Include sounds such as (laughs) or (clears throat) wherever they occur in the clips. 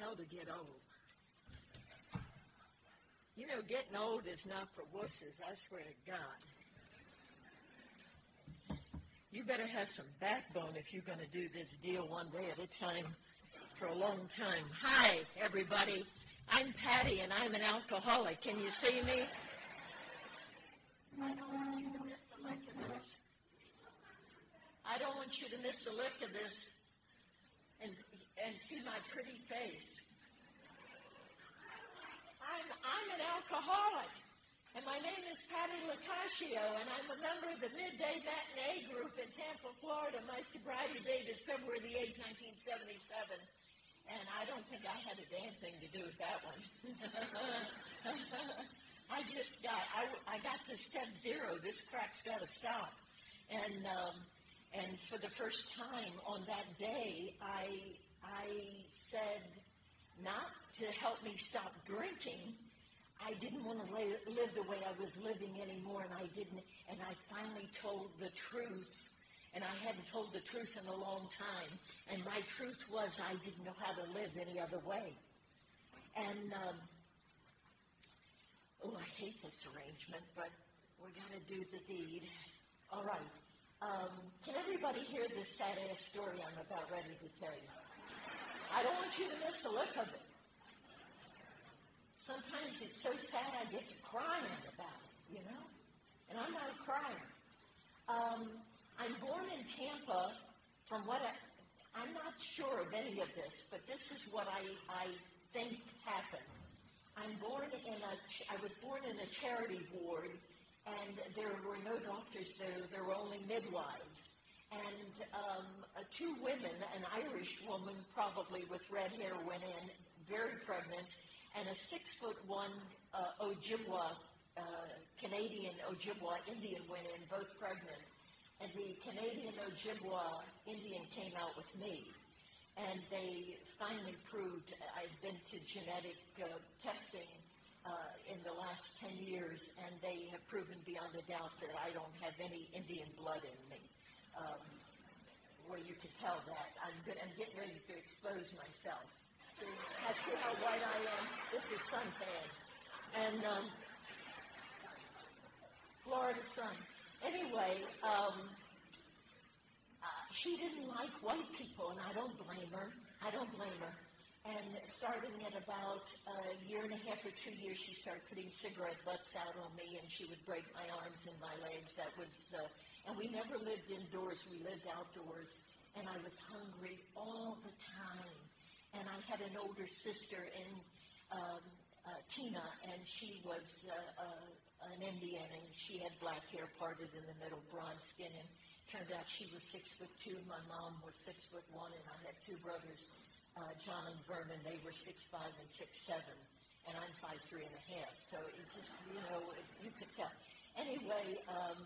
hell to get old. You know, getting old is not for wusses, I swear to God. You better have some backbone if you're going to do this deal one day at a time for a long time. Hi, everybody. I'm Patty, and I'm an alcoholic. Can you see me? I don't want you to miss a lick of this. I don't want you to miss a lick of this and see my pretty face. I'm, I'm an alcoholic. And my name is Patty Lacascio, and I'm a member of the Midday Matinee Group in Tampa, Florida. My sobriety date is February the 8th, 1977. And I don't think I had a damn thing to do with that one. (laughs) I just got, I, I got to step zero. This crack's got to stop. And, um, and for the first time on that day, I, I said, not to help me stop drinking, I didn't want to lay, live the way I was living anymore, and I didn't. And I finally told the truth, and I hadn't told the truth in a long time. And my truth was I didn't know how to live any other way. And um, oh, I hate this arrangement, but we got to do the deed. All right. Um, can everybody hear this sad ass story I'm about ready to tell you? I don't want you to miss a look of it. Sometimes it's so sad I get to crying about it, you know? And I'm not a crier. Um, I'm born in Tampa from what I, I'm not sure of any of this, but this is what I, I think happened. I'm born in a, I was born in a charity ward, and there were no doctors there. There were only midwives. And um, uh, two women, an Irish woman probably with red hair went in, very pregnant, and a six foot one uh, Ojibwa, uh, Canadian Ojibwa Indian went in, both pregnant. And the Canadian Ojibwa Indian came out with me. And they finally proved I've been to genetic uh, testing uh, in the last 10 years, and they have proven beyond a doubt that I don't have any Indian blood in me. Um, where you can tell that I'm, good, I'm getting ready to expose myself. See, I see how white I am. This is suntan, and um, Florida sun. Anyway, um, uh, she didn't like white people, and I don't blame her. I don't blame her. And starting at about a year and a half or two years, she started putting cigarette butts out on me, and she would break my arms and my legs. That was, uh, and we never lived indoors. We lived outdoors, and I was hungry all the time. And I had an older sister, and um, uh, Tina, and she was uh, uh, an Indian, and she had black hair parted in the middle, bronze skin, and turned out she was six foot two. My mom was six foot one, and I had two brothers uh, John and Vernon, they were six five and six seven, and I'm five three and a half. So it just, you know, it, you could tell. Anyway, um,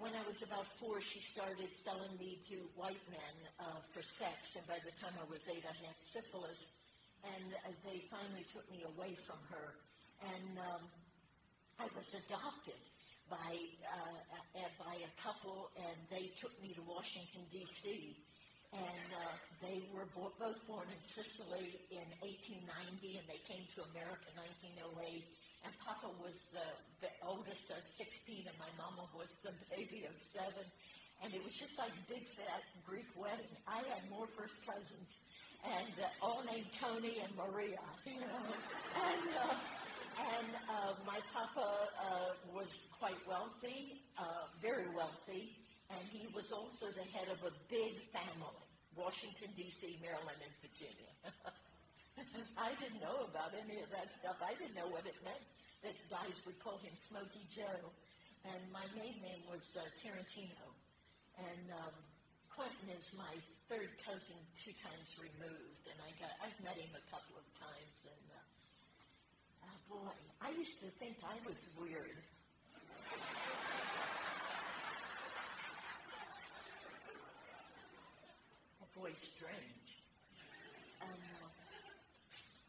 when I was about four, she started selling me to white men uh, for sex, and by the time I was eight, I had syphilis, and uh, they finally took me away from her, and um, I was adopted by uh, by a couple, and they took me to Washington D.C and uh, they were bo- both born in Sicily in 1890, and they came to America in 1908. And Papa was the, the oldest of 16, and my mama was the baby of seven. And it was just like big fat Greek wedding. I had more first cousins, and uh, all named Tony and Maria, (laughs) you know. and uh, and uh, my papa uh, was quite wealthy, uh, very wealthy and he was also the head of a big family, Washington, D.C., Maryland, and Virginia. (laughs) (laughs) I didn't know about any of that stuff. I didn't know what it meant that guys would call him Smokey Joe. And my maiden name was uh, Tarantino. And um, Quentin is my third cousin, two times removed. And I got, I've met him a couple of times. And uh, oh boy, I used to think I was weird. A (laughs) boy strange. Um,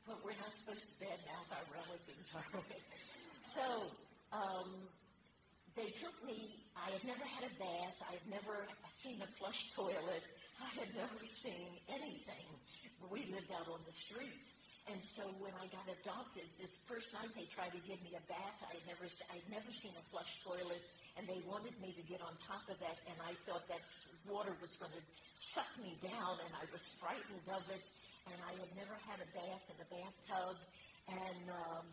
but we're not supposed to badmouth our relatives, are we? (laughs) So um, they took me. I had never had a bath. I had never seen a flush toilet. (laughs) I had never seen anything. We lived out on the streets. And so when I got adopted, this first night they tried to give me a bath. I had never, I'd never seen a flush toilet, and they wanted me to get on top of that, and I thought that water was going to suck me down, and I was frightened of it. And I had never had a bath in a bathtub, and um,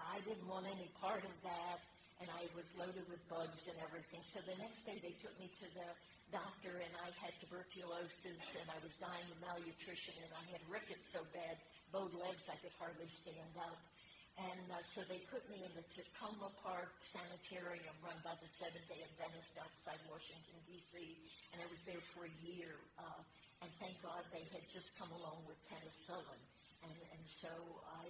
I didn't want any part of that, and I was loaded with bugs and everything. So the next day they took me to the doctor, and I had tuberculosis, and I was dying of malnutrition, and I had rickets so bad, both legs I could hardly stand up. And uh, so they put me in the Takoma Park Sanitarium run by the Seventh Day Adventist outside Washington, D.C., and I was there for a year. Uh, and thank God they had just come along with penicillin. And, and so I,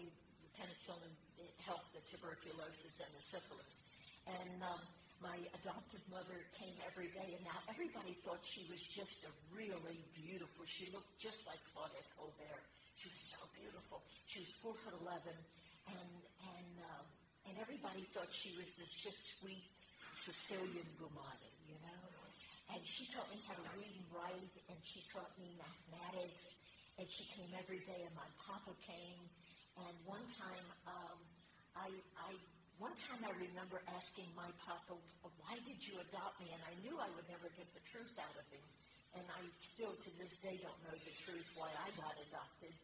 penicillin it helped the tuberculosis and the syphilis. And um, my adoptive mother came every day, and now everybody thought she was just a really beautiful. She looked just like Claudette Colbert. She was so beautiful. She was four foot eleven, and and um, and everybody thought she was this just sweet Sicilian gumani, you know. And she taught me how to read and write, and she taught me mathematics. And she came every day, and my papa came. And one time, um, I, I, one time I remember asking my papa, "Why did you adopt me?" And I knew I would never get the truth out of him. And I still, to this day, don't know the truth why I got adopted.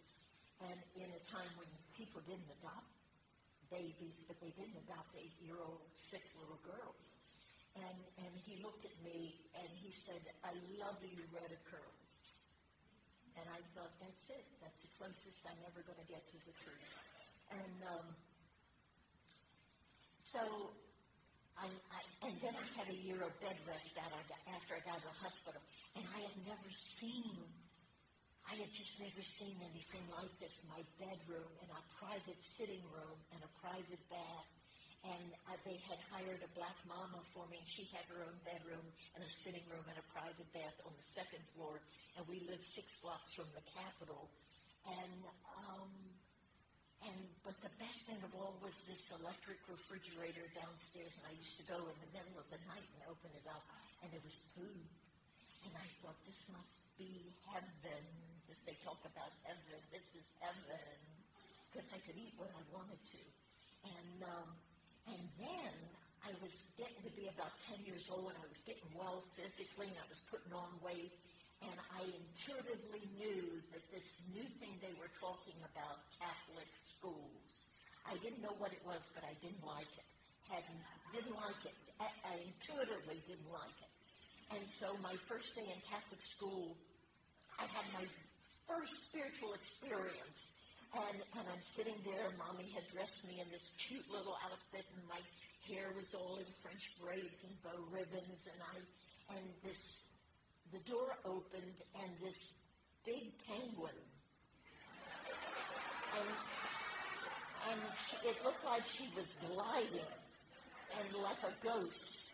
And in a time when people didn't adopt babies, but they didn't adopt eight-year-old sick little girls. And, and he looked at me and he said, I love you, Retta Curls. And I thought, that's it. That's the closest I'm ever going to get to the truth. And um, so, I, I, and then I had a year of bed rest I got, after I got out of the hospital. And I had never seen, I had just never seen anything like this. My bedroom and a private sitting room and a private bath and uh, they had hired a black mama for me, and she had her own bedroom and a sitting room and a private bath on the second floor, and we lived six blocks from the Capitol. And um, and but the best thing of all was this electric refrigerator downstairs, and I used to go in the middle of the night and open it up, and there was food. And I thought, this must be heaven. This they talk about heaven. This is heaven, because I could eat what I wanted to. And um, and then I was getting to be about 10 years old, and I was getting well physically, and I was putting on weight. And I intuitively knew that this new thing they were talking about, Catholic schools, I didn't know what it was, but I didn't like it. Hadn't, didn't like it. I, I intuitively didn't like it. And so my first day in Catholic school, I had my first spiritual experience. And, I'm sitting there, mommy had dressed me in this cute little outfit, and my hair was all in French braids and bow ribbons, and I, and this, the door opened, and this big penguin, and, and she, it looked like she was gliding, and like a ghost,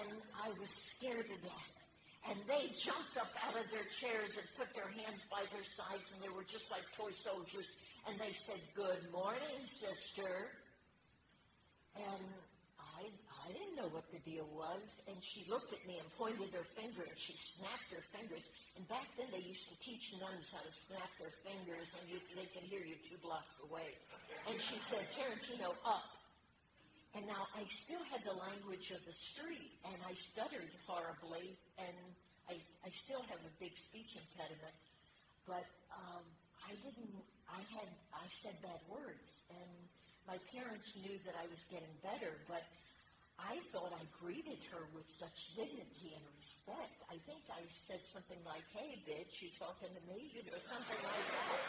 and I was scared to death. And they jumped up out of their chairs and put their hands by their sides, and they were just like toy soldiers. And they said, Good morning, sister. And I, I didn't know what the deal was. And she looked at me and pointed her finger, and she snapped her fingers. And back then, they used to teach nuns how to snap their fingers, and you, they can hear you two blocks away. And she said, Tarantino, up. And now I still had the language of the street, and I stuttered horribly, and I, I still have a big speech impediment. But um, I didn't. I had. I said bad words, and my parents knew that I was getting better. But I thought I greeted her with such dignity and respect. I think I said something like, "Hey, bitch, you talking to me?" You know, something like that.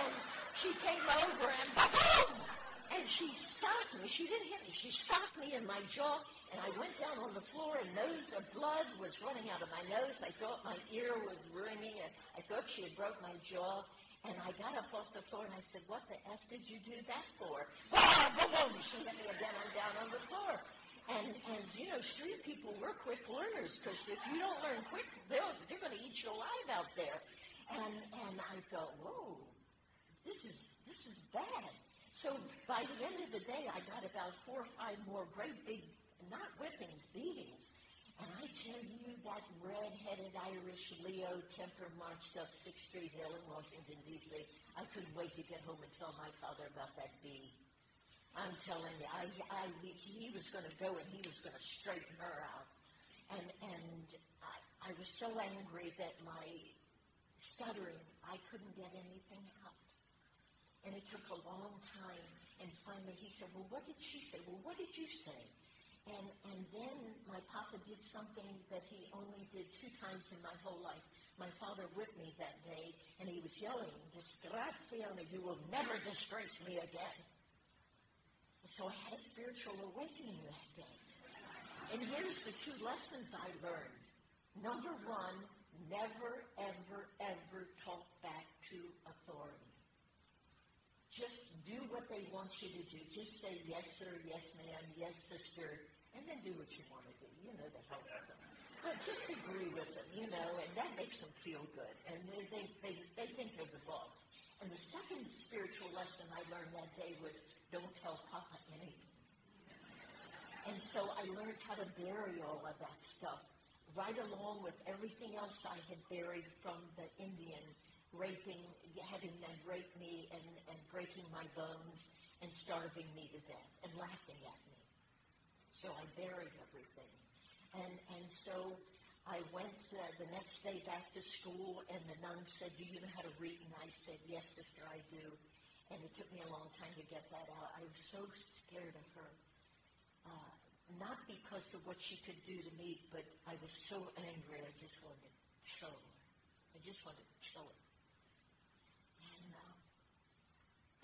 And she came over and boom! And she socked me. She didn't hit me. She socked me in my jaw, and I went down on the floor, and nose, the blood was running out of my nose. I thought my ear was ringing, and I thought she had broke my jaw. And I got up off the floor, and I said, what the F did you do that for? Boom. She hit me again. I'm down on the floor. And, and you know, street people, we're quick learners, because if you don't learn quick, they'll, they're going to eat you alive out there. And, and I thought, whoa, this is, this is bad. So by the end of the day, I got about four or five more great big, not whippings, beatings. And I tell you, that red-headed Irish Leo temper marched up Sixth Street Hill in Washington, D.C. I couldn't wait to get home and tell my father about that bee. I'm telling you, I, I, he was going to go and he was going to straighten her out. And, and I, I was so angry that my stuttering, I couldn't get anything out. And it took a long time. And finally he said, well, what did she say? Well, what did you say? And, and then my papa did something that he only did two times in my whole life. My father whipped me that day, and he was yelling, Disgrazione, you will never disgrace me again. So I had a spiritual awakening that day. And here's the two lessons I learned. Number one, never, ever, ever talk back to authority. Just do what they want you to do. Just say yes, sir, yes, ma'am, yes, sister, and then do what you want to do. You know, to help them. But just agree with them, you know, and that makes them feel good. And they, they, they, they think they're the boss. And the second spiritual lesson I learned that day was don't tell Papa anything. And so I learned how to bury all of that stuff right along with everything else I had buried from the Indian raping, having them rape me and, and breaking my bones and starving me to death and laughing at me. So I buried everything. And, and so I went uh, the next day back to school, and the nun said, Do you know how to read? And I said, Yes, sister, I do. And it took me a long time to get that out. I was so scared of her. Uh, not because of what she could do to me, but I was so angry, I just wanted to kill her. I just wanted to kill her. And, uh,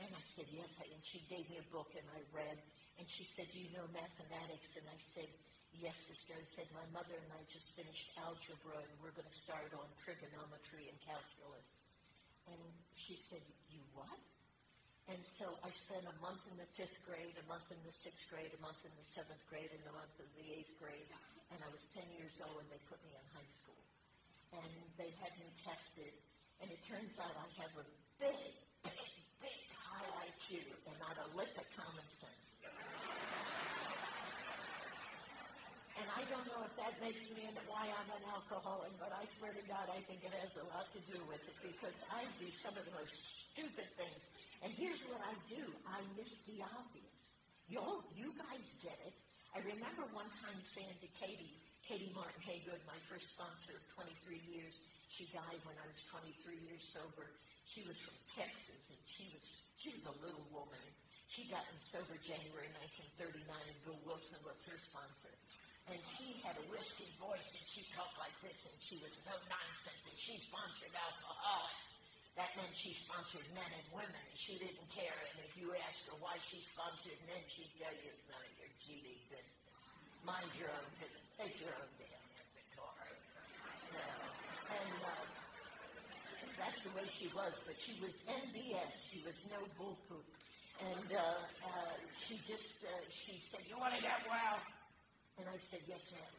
and I said, Yes, and she gave me a book, and I read. And she said, Do you know mathematics? And I said, Yes, sister. I said, My mother and I just finished algebra, and we're going to start on trigonometry and calculus. And she said, You what? And so I spent a month in the fifth grade, a month in the sixth grade, a month in the seventh grade, and a month in the eighth grade. And I was 10 years old, and they put me in high school. And they had me tested, and it turns out I have a big high IQ and not a lick of common sense. And I don't know if that makes me into why I'm an alcoholic, but I swear to God, I think it has a lot to do with it because I do some of the most stupid things. And here's what I do I miss the obvious. You, you guys get it. I remember one time saying to Katie, Katie Martin Haygood, my first sponsor of 23 years, she died when I was 23 years sober. She was from Texas, and she was she was a little woman. She got me sober January 1939, and Bill Wilson was her sponsor and she had a whiskey voice, and she talked like this, and she was no nonsense, and she sponsored alcoholics. That meant she sponsored men and women, and she didn't care. And if you asked her why she sponsored men, she'd tell you it's none of your GD business. Mind your own business. Take your own damn inventory. No. And uh, that's the way she was. But she was NBS. She was no bullpoop. And uh, uh, she just, uh, she said, you want to get well? And I said, yes, ma'am.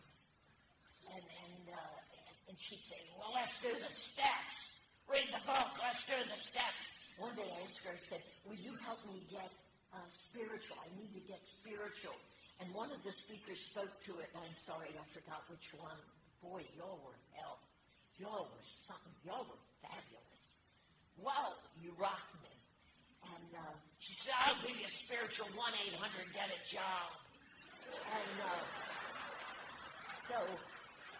And, and, uh, and she'd say, well, let's do the steps. Read the book. Let's do the steps. One day I asked her, I said, will you help me get uh, spiritual? I need to get spiritual. And one of the speakers spoke to it. I'm sorry, I forgot which one. Boy, y'all were hell. Y'all were something. Y'all were fabulous. Wow, you rock me. And uh, she said, I'll give you a spiritual 1-800, get a job. And uh, so,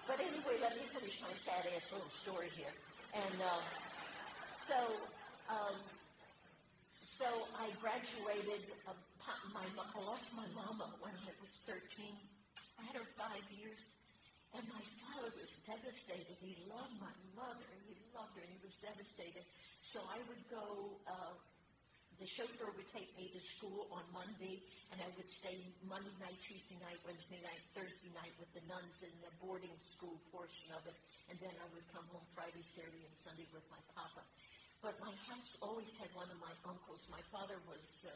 but anyway, let me finish my sad ass little story here. And uh, so, um, so I graduated. Uh, my, I lost my mama when I was 13. I had her five years. And my father was devastated. He loved my mother. He loved her, and he was devastated. So I would go uh, the chauffeur would take me to school on Monday, and I would stay Monday night, Tuesday night, Wednesday night, Thursday night with the nuns in the boarding school portion of it, and then I would come home Friday, Saturday, and Sunday with my papa. But my house always had one of my uncles. My father was, uh,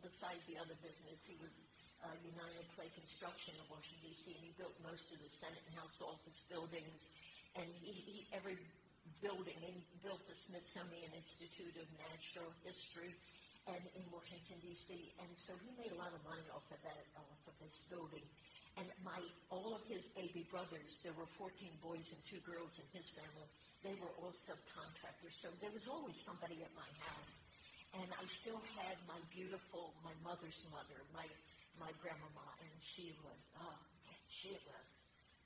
beside the other business, he was uh, United Clay Construction in Washington, D.C., and he built most of the Senate and House office buildings. And he, he every building, he built the Smithsonian Institute of Natural History and in Washington, D.C. And so he made a lot of money off of that, off of this building. And my all of his baby brothers, there were 14 boys and two girls in his family. They were all subcontractors, so there was always somebody at my house. And I still had my beautiful, my mother's mother, my my grandmama, and she was, oh man, she was,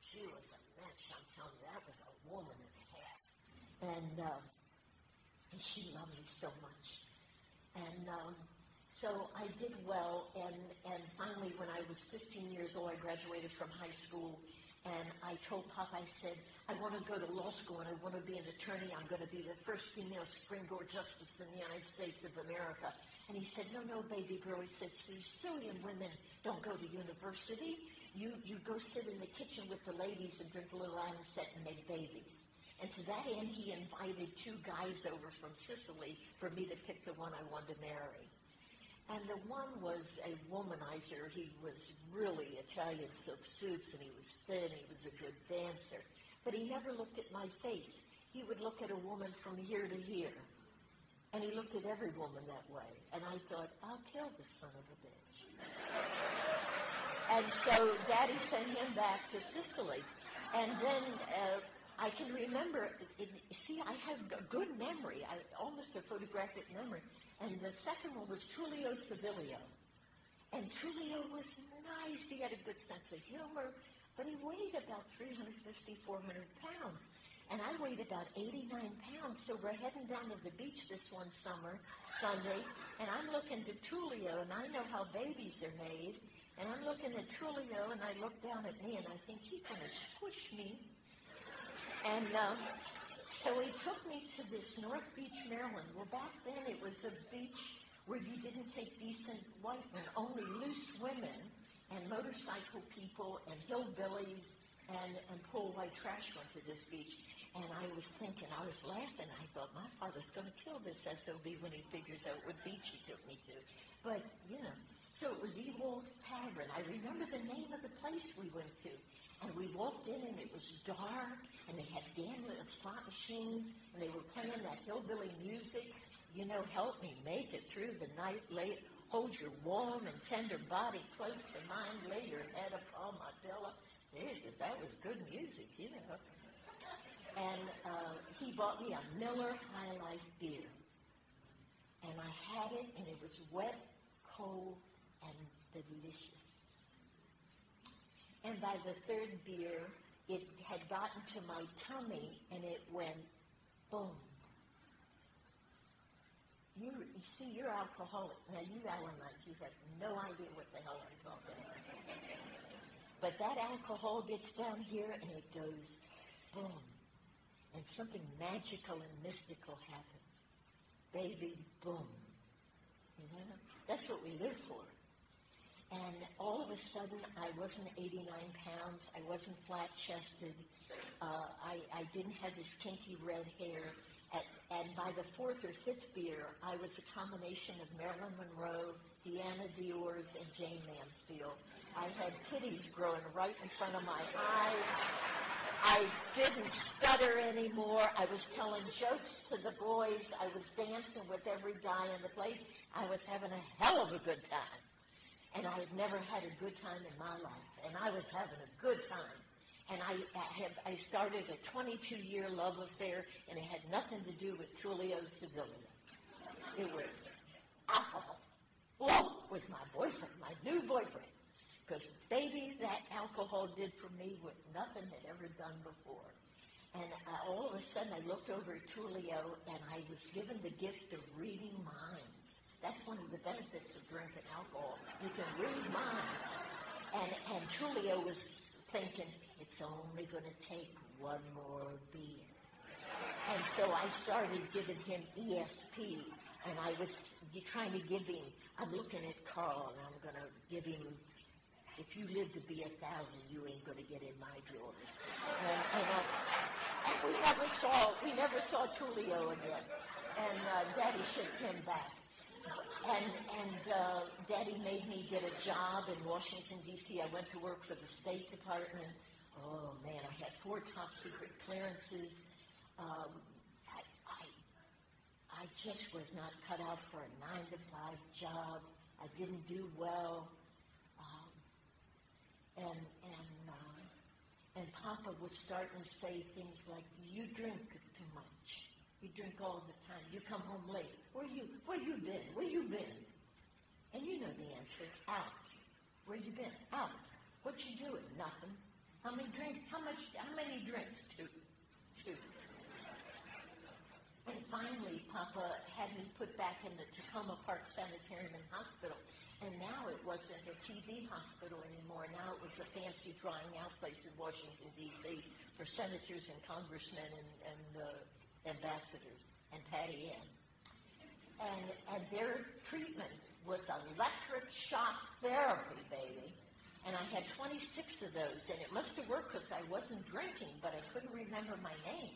she was a mensch. I'm telling you, that was a woman and a half. And uh, and she loved me so much. And um, so I did well, and, and finally, when I was 15 years old, I graduated from high school, and I told Pop, I said, I want to go to law school, and I want to be an attorney. I'm going to be the first female Supreme Court justice in the United States of America. And he said, no, no, baby girl. He said, Sicilian women don't go to university. You, you go sit in the kitchen with the ladies and drink a little anisette and make babies. And to that end, he invited two guys over from Sicily for me to pick the one I wanted to marry. And the one was a womanizer. He was really Italian silk suits, and he was thin. He was a good dancer. But he never looked at my face. He would look at a woman from here to here. And he looked at every woman that way. And I thought, I'll kill this son of a bitch. and so Daddy sent him back to Sicily. And then uh, I can remember, see, I have a good memory, I, almost a photographic memory. And the second one was Tullio Savilio. And Tullio was nice. He had a good sense of humor, but he weighed about 350, 400 pounds. And I weighed about 89 pounds, so we're heading down to the beach this one summer, Sunday, and I'm looking to Tullio, and I know how babies are made, and I'm looking at Tullio, and I look down at me, and I think he's going to squish me. And uh, so he took me to this North Beach, Maryland. Well, back then it was a beach where you didn't take decent white men, only loose women and motorcycle people and hillbillies and, and poor white trash went to this beach. And I was thinking, I was laughing. I thought, my father's going to kill this SOB when he figures out what beach he took me to. But, you know, so it was Ewald's Tavern. I remember the name of the place we went to. And we walked in and it was dark and they had gambling and slot machines and they were playing that hillbilly music. You know, help me make it through the night late. Hold your warm and tender body close to mine. Lay your head upon my pillow. Jesus, that was good music, you know. And uh, he bought me a Miller High Life beer. And I had it and it was wet, cold, and delicious. And by the third beer, it had gotten to my tummy and it went boom. You, you see, you're alcoholic. Now, you Alanites, you have no idea what the hell I'm talking about. But that alcohol gets down here and it goes boom. And something magical and mystical happens. Baby, boom. You know? That's what we live for. And all of a sudden, I wasn't 89 pounds. I wasn't flat chested. Uh, I, I didn't have this kinky red hair. At, and by the fourth or fifth beer, I was a combination of Marilyn Monroe, Diana Dors, and Jayne Mansfield. I had titties growing right in front of my eyes. I didn't stutter anymore. I was telling jokes to the boys. I was dancing with every guy in the place. I was having a hell of a good time. And I had never had a good time in my life. And I was having a good time. And I, I, have, I started a 22-year love affair, and it had nothing to do with Tullio Savilio. It was alcohol. Whoa, was my boyfriend, my new boyfriend. Because, baby, that alcohol did for me what nothing had ever done before. And uh, all of a sudden, I looked over at Tullio, and I was given the gift of reading minds. That's one of the benefits of drinking alcohol. You can read minds. And, and Tullio was thinking, it's only going to take one more beer. And so I started giving him ESP, and I was trying to give him, I'm looking at Carl, and I'm going to give him, if you live to be a thousand, you ain't going to get in my drawers. And, and, uh, and we never saw, we never saw Tullio again. And uh, Daddy shipped him back and and uh, Daddy made me get a job in Washington D.C. I went to work for the State Department. Oh man, I had four top secret clearances. Um, I, I I just was not cut out for a nine to five job. I didn't do well. Um, and and uh, and Papa was starting to say things like, "You drink too much. All the time. You come home late. Where you Where you been? Where you been?" And you know the answer. Out. Where you been? Out. What you doing? Nothing. How many drink? How much? How many drinks? Two. Two. And finally, Papa had me put back in the Takoma Park Sanitarium and Hospital. And now it wasn't a TB hospital anymore. Now it was a fancy drying out place in Washington, D.C. for senators and congressmen and, and uh, ambassadors and Patty Ann. And, and their treatment was electric shock therapy, baby. And I had 26 of those, and it must have worked because I wasn't drinking, but I couldn't remember my name.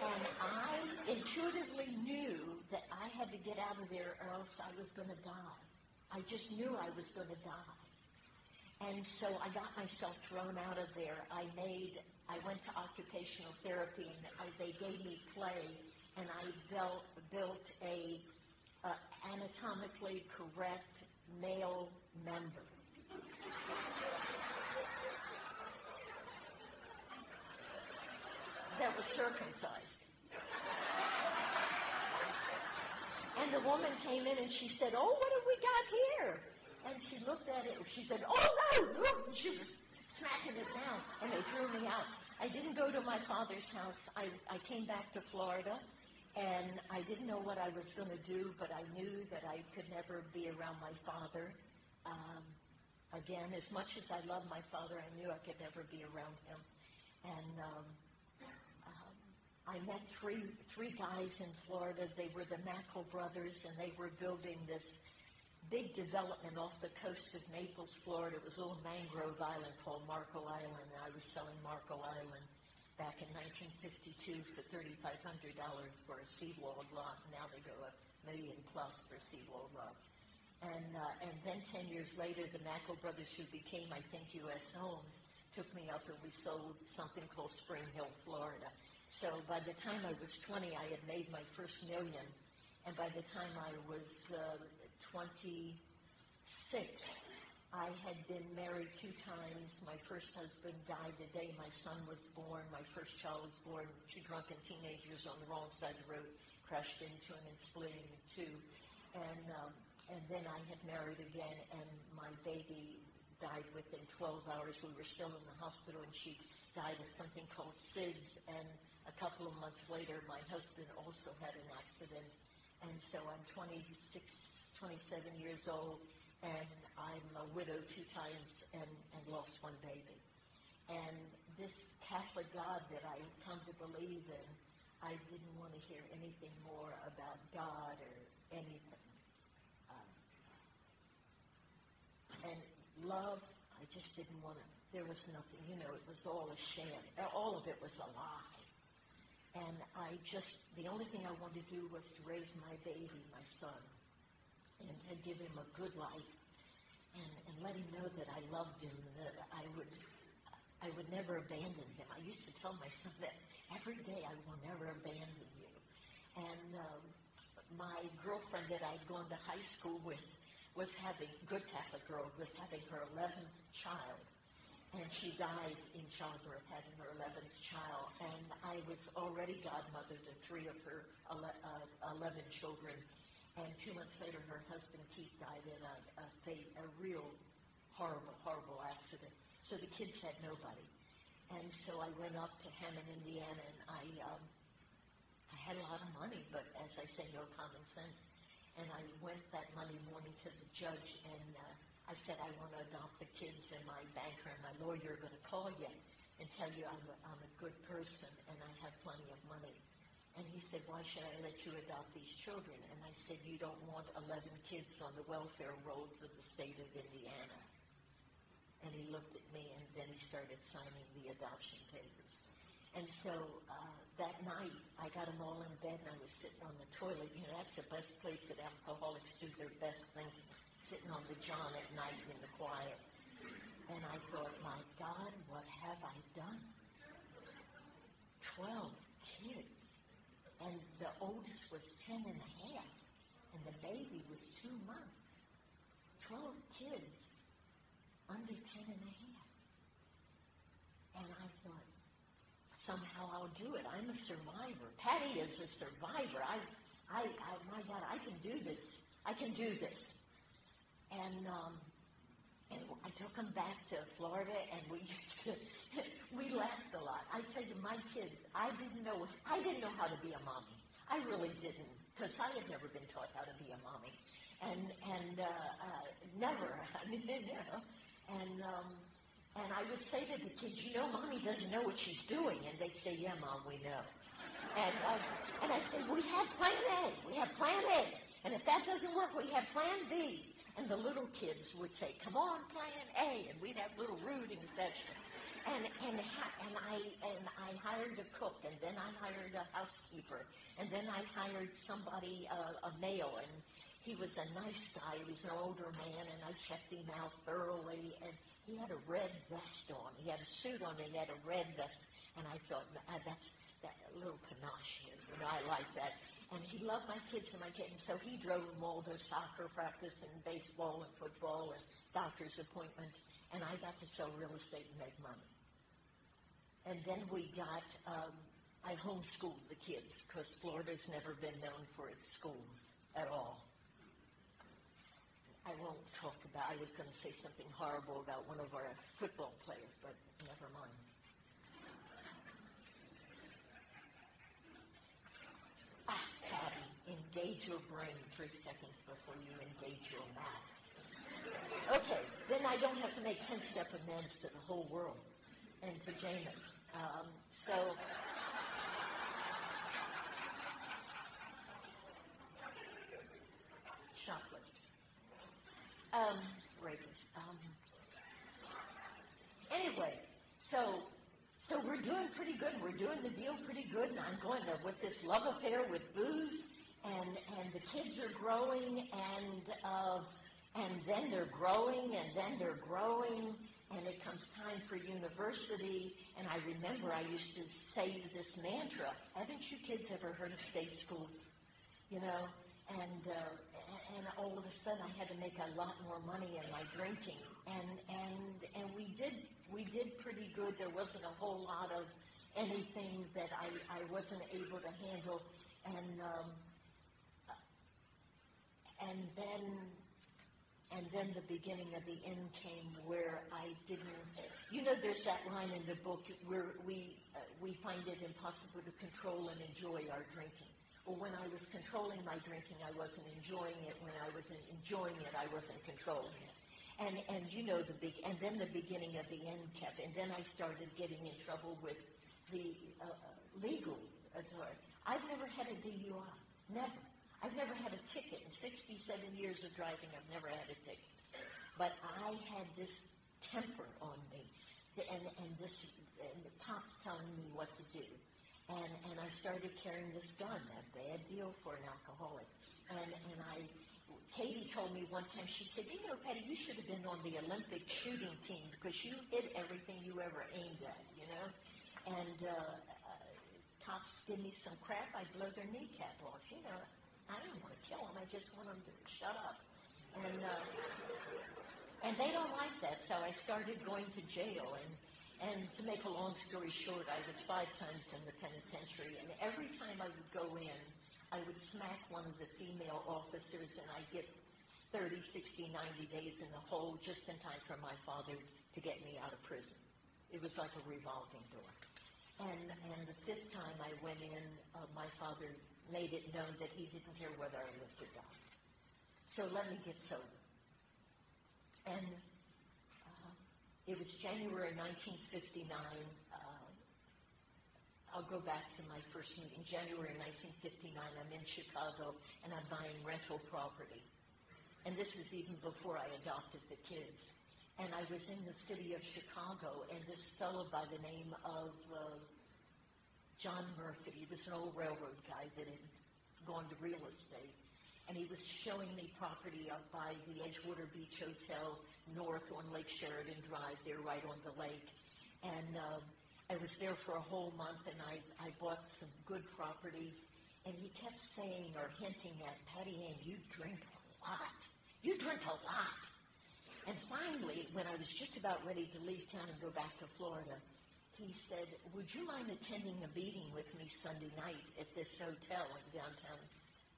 And I intuitively knew that I had to get out of there or else I was going to die. I just knew I was going to die. And so I got myself thrown out of there. I made, I went to occupational therapy and I, they gave me clay and I built, built a anatomically correct male member. that was circumcised. And the woman came in and she said, Oh, what have we got here? And she looked at it and she said, Oh, no, no. And she was smacking it down and they threw me out. I didn't go to my father's house. I, I came back to Florida and I didn't know what I was going to do, but I knew that I could never be around my father. Um, again, as much as I love my father, I knew I could never be around him. And um, I met three three guys in Florida. They were the Mackle brothers, and they were building this big development off the coast of Naples, Florida. It was a little mangrove island called Marco Island, and I was selling Marco Island back in 1952 for $3,500 for a seawalled lot. Now they go a million plus for seawalled lots. And, uh, and then 10 years later, the Mackle brothers, who became, I think, U.S. Homes, took me up and we sold something called Spring Hill, Florida. So by the time I was 20, I had made my first million. And by the time I was uh, 26, I had been married two times. My first husband died the day my son was born. My first child was born. Two drunken teenagers on the wrong side of the road crashed into him and split him in two. And, um, and then I had married again, and my baby died within 12 hours. We were still in the hospital, and she died of something called SIDS. And a couple of months later, my husband also had an accident. And so I'm 26, 27 years old, and I'm a widow two times and, and lost one baby. And this Catholic God that I come to believe in, I didn't want to hear anything more about God or anything. Um, and love, I just didn't want to. There was nothing, you know, it was all a sham. All of it was a lie. And I just, the only thing I wanted to do was to raise my baby, my son, and to give him a good life and, and let him know that I loved him, that I would, I would never abandon him. I used to tell my son that every day I will never abandon you. And um, my girlfriend that I'd gone to high school with was having, good Catholic girl, was having her 11th child and she died in childbirth, having her 11th child. And I was already godmother to three of her 11 uh, children. And two months later, her husband Keith died in a, a, fate, a real horrible, horrible accident. So the kids had nobody. And so I went up to Hammond, Indiana, and I, um, I had a lot of money, but as I say, no common sense. And I went that Monday morning to the judge and uh, I said, I want to adopt the kids, and my banker and my lawyer are going to call you and tell you I'm a, I'm a good person and I have plenty of money. And he said, why should I let you adopt these children? And I said, you don't want 11 kids on the welfare rolls of the state of Indiana. And he looked at me and then he started signing the adoption papers. And so uh, that night, I got them all in bed and I was sitting on the toilet. You know, that's the best place that alcoholics do their best thinking sitting on the john at night in the quiet. And I thought, my God, what have I done? Twelve kids and the oldest was 10 and a half, and the baby was two months. 12 kids under 10 and a half. And I thought, somehow I'll do it. I'm a survivor. Patty is a survivor. I, I, I my God, I can do this. I can do this. And um, and I took them back to Florida, and we (laughs) used to we laughed a lot. I tell you, my kids, I didn't know I didn't know how to be a mommy. I really didn't, because I had never been taught how to be a mommy, and and uh, uh, never, (laughs) I mean, you know, and. Um, and I would say to the kids, you know, mommy doesn't know what she's doing. And they'd say, yeah, mom, we know. And, uh, and I'd say, we have plan A. We have plan A. And if that doesn't work, we have plan B. And the little kids would say, come on, plan A. And we'd have little rooting session. And, and, and, I, and I hired a cook, and then I hired a housekeeper, and then I hired somebody, uh, a male, and he was a nice guy. He was an older man, and I checked him out thoroughly, and he had a red vest on. He had a suit on, and he had a red vest, and I thought, ah, that's that little panache. You know, I like that. And he loved my kids and my kids, so he drove them all to soccer practice and baseball and football and doctor's appointments, and I got to sell real estate and make money. And then we got, um, I homeschooled the kids because Florida's never been known for its schools at all. I won't talk about, I was going to say something horrible about one of our football players, but never mind. Ah, Patty, engage your brain three seconds before you engage your mouth. Okay, then I don't have to make 10 step amends to the whole world and to Jameis. Um, so. Shoplift. Um, rapist. Um, anyway, so so we're doing pretty good. We're doing the deal pretty good, and I'm going to with this love affair with booze, and and the kids are growing, and uh, and then they're growing, and then they're growing, and it comes time for university. And I remember I used to say this mantra: "Haven't you kids ever heard of state schools?" You know, and uh, and all of a sudden I had to make a lot more money in my drinking, and and and we did we did pretty good. There wasn't a whole lot of anything that I I wasn't able to handle, and um, and then and then the beginning of the end came where I didn't. You know, there's that line in the book where we uh, we find it impossible to control and enjoy our drinking. Well, when I was controlling my drinking, I wasn't enjoying it. When I wasn't enjoying it, I wasn't controlling it. And and you know the big and then the beginning of the end kept. And then I started getting in trouble with the uh, legal authority. I've never had a DUI. Never. I've never had a ticket. In 67 years of driving, I've never had a ticket. But I had this temper on me, and, and this and the cops telling me what to do. And, and I started carrying this gun, a bad deal for an alcoholic. And, and I, Katie told me one time, she said, you know, Patty, you should have been on the Olympic shooting team because you hit everything you ever aimed at, you know? And uh, uh, cops give me some crap, I blow their kneecap off, you know. I don't want to kill them. I just want them to shut up. And uh, and they don't like that. So I started going to jail. And and to make a long story short, I was five times in the penitentiary. And every time I would go in, I would smack one of the female officers, and I'd get 30, 60, 90 days in the hole just in time for my father to get me out of prison. It was like a revolving door. And, and the fifth time I went in, uh, my father made it known that he didn't care whether I lived or died. So let me get sober. And uh, it was January 1959. Uh, I'll go back to my first meeting. January 1959, I'm in Chicago and I'm buying rental property. And this is even before I adopted the kids. And I was in the city of Chicago, and this fellow by the name of uh, John Murphy. He was an old railroad guy that had gone to real estate. And he was showing me property up by the Edgewater Beach Hotel north on Lake Sheridan Drive, there right on the lake. And um, I was there for a whole month and I, I bought some good properties. And he kept saying or hinting at, Patty Ann, you drink a lot. You drink a lot. And finally, when I was just about ready to leave town and go back to Florida, he said, Would you mind attending a meeting with me Sunday night at this hotel in downtown?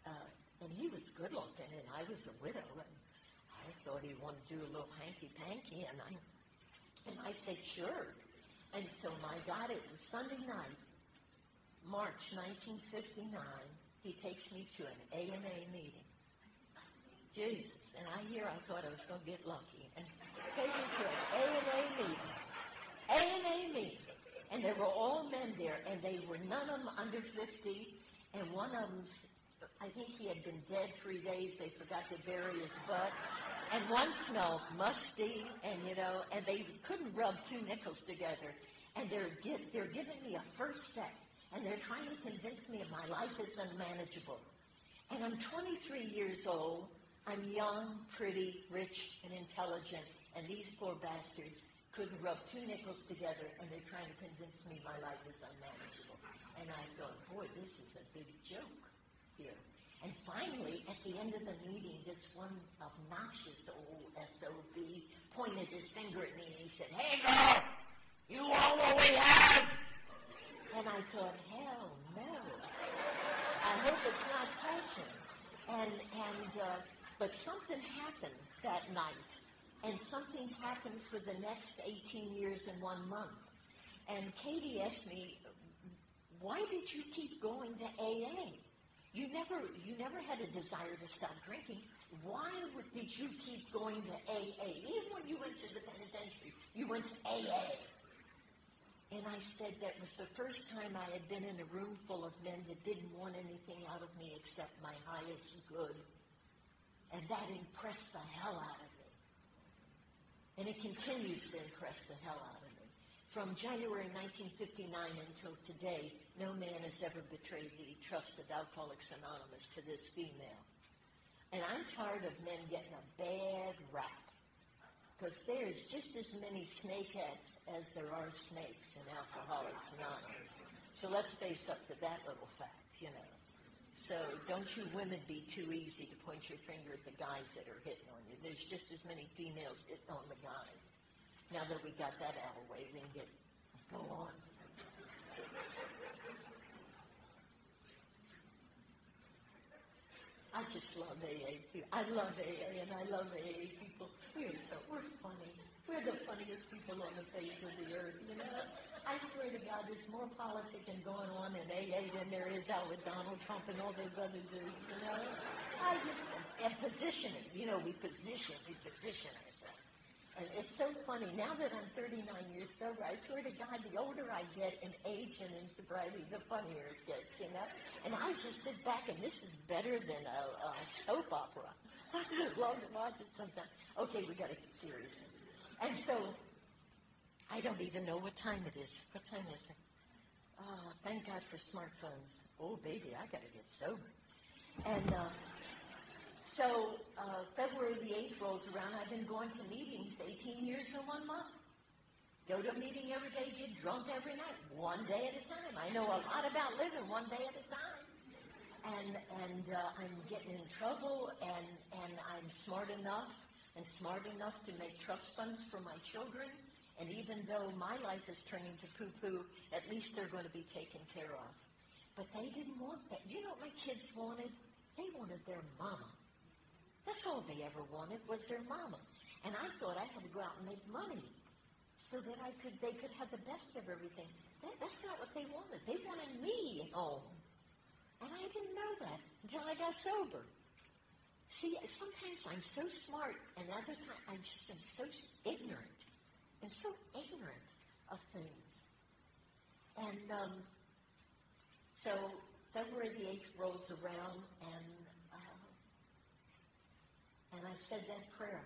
Uh, and he was good looking, and I was a widow, and I thought he wanted to do a little hanky panky, and I, and I said, Sure. And so, my God, it was Sunday night, March 1959. He takes me to an AMA meeting. Jesus. And I hear I thought I was going to get lucky. And take me to an AMA meeting. AMA meeting. And there were all men there, and they were none of them under 50. And one of them, I think he had been dead three days. They forgot to bury his butt. And one smelled musty, and you know, and they couldn't rub two nickels together. And they're, give, they're giving me a first step, and they're trying to convince me that my life is unmanageable. And I'm 23 years old. I'm young, pretty, rich, and intelligent, and these poor bastards couldn't rub two nickels together, and they're trying to convince me my life is unmanageable. And I thought, boy, this is a big joke here. And finally, at the end of the meeting, this one obnoxious old SOB pointed his finger at me and he said, Hey girl, you want what we have? And I thought, hell no. I hope it's not catching. And, and, uh, but something happened that night. And something happened for the next 18 years and one month. And Katie asked me, why did you keep going to AA? You never, you never had a desire to stop drinking. Why did you keep going to AA? Even when you went to the penitentiary, you went to AA. And I said that was the first time I had been in a room full of men that didn't want anything out of me except my highest good. And that impressed the hell out of me. And it continues to impress the hell out of me. From January 1959 until today, no man has ever betrayed the trust of Alcoholics Anonymous to this female. And I'm tired of men getting a bad rap. Because there's just as many snakeheads as there are snakes in Alcoholics Anonymous. So let's face up to that little fact, you know. So don't you women be too easy to point your finger at the guys that are hitting on you. There's just as many females hitting on the guys. Now that we got that out of the way, we can get go on. I just love AA. people. I love AA, and I love AA people. We're so we're funny. We're the funniest people on the face of the earth. You know, I swear to God, there's more politicking going on in AA than there is out with Donald Trump and all those other dudes. You know, I just and positioning. You know, we position, we position ourselves. And it's so funny. Now that I'm 39 years sober, I swear to God, the older I get in age and in sobriety, the funnier it gets, you know? And I just sit back, and this is better than a, a soap opera. (laughs) I love to watch it sometimes. Okay, we got to get serious. And so, I don't even know what time it is. What time is it? Oh, thank God for smartphones. Oh, baby, I got to get sober. And, uh, so uh, February the 8th rolls around. I've been going to meetings 18 years in one month. Go to a meeting every day, get drunk every night, one day at a time. I know a lot about living one day at a time. And, and uh, I'm getting in trouble, and, and I'm smart enough and smart enough to make trust funds for my children. And even though my life is turning to poo-poo, at least they're going to be taken care of. But they didn't want that. You know what my kids wanted? They wanted their mama. That's all they ever wanted was their mama. And I thought I had to go out and make money so that I could they could have the best of everything. That, that's not what they wanted. They wanted me at home. And I didn't know that until I got sober. See, sometimes I'm so smart, and other times I just am so ignorant and so ignorant of things. And um, so February the 8th rolls around, and and I said that prayer.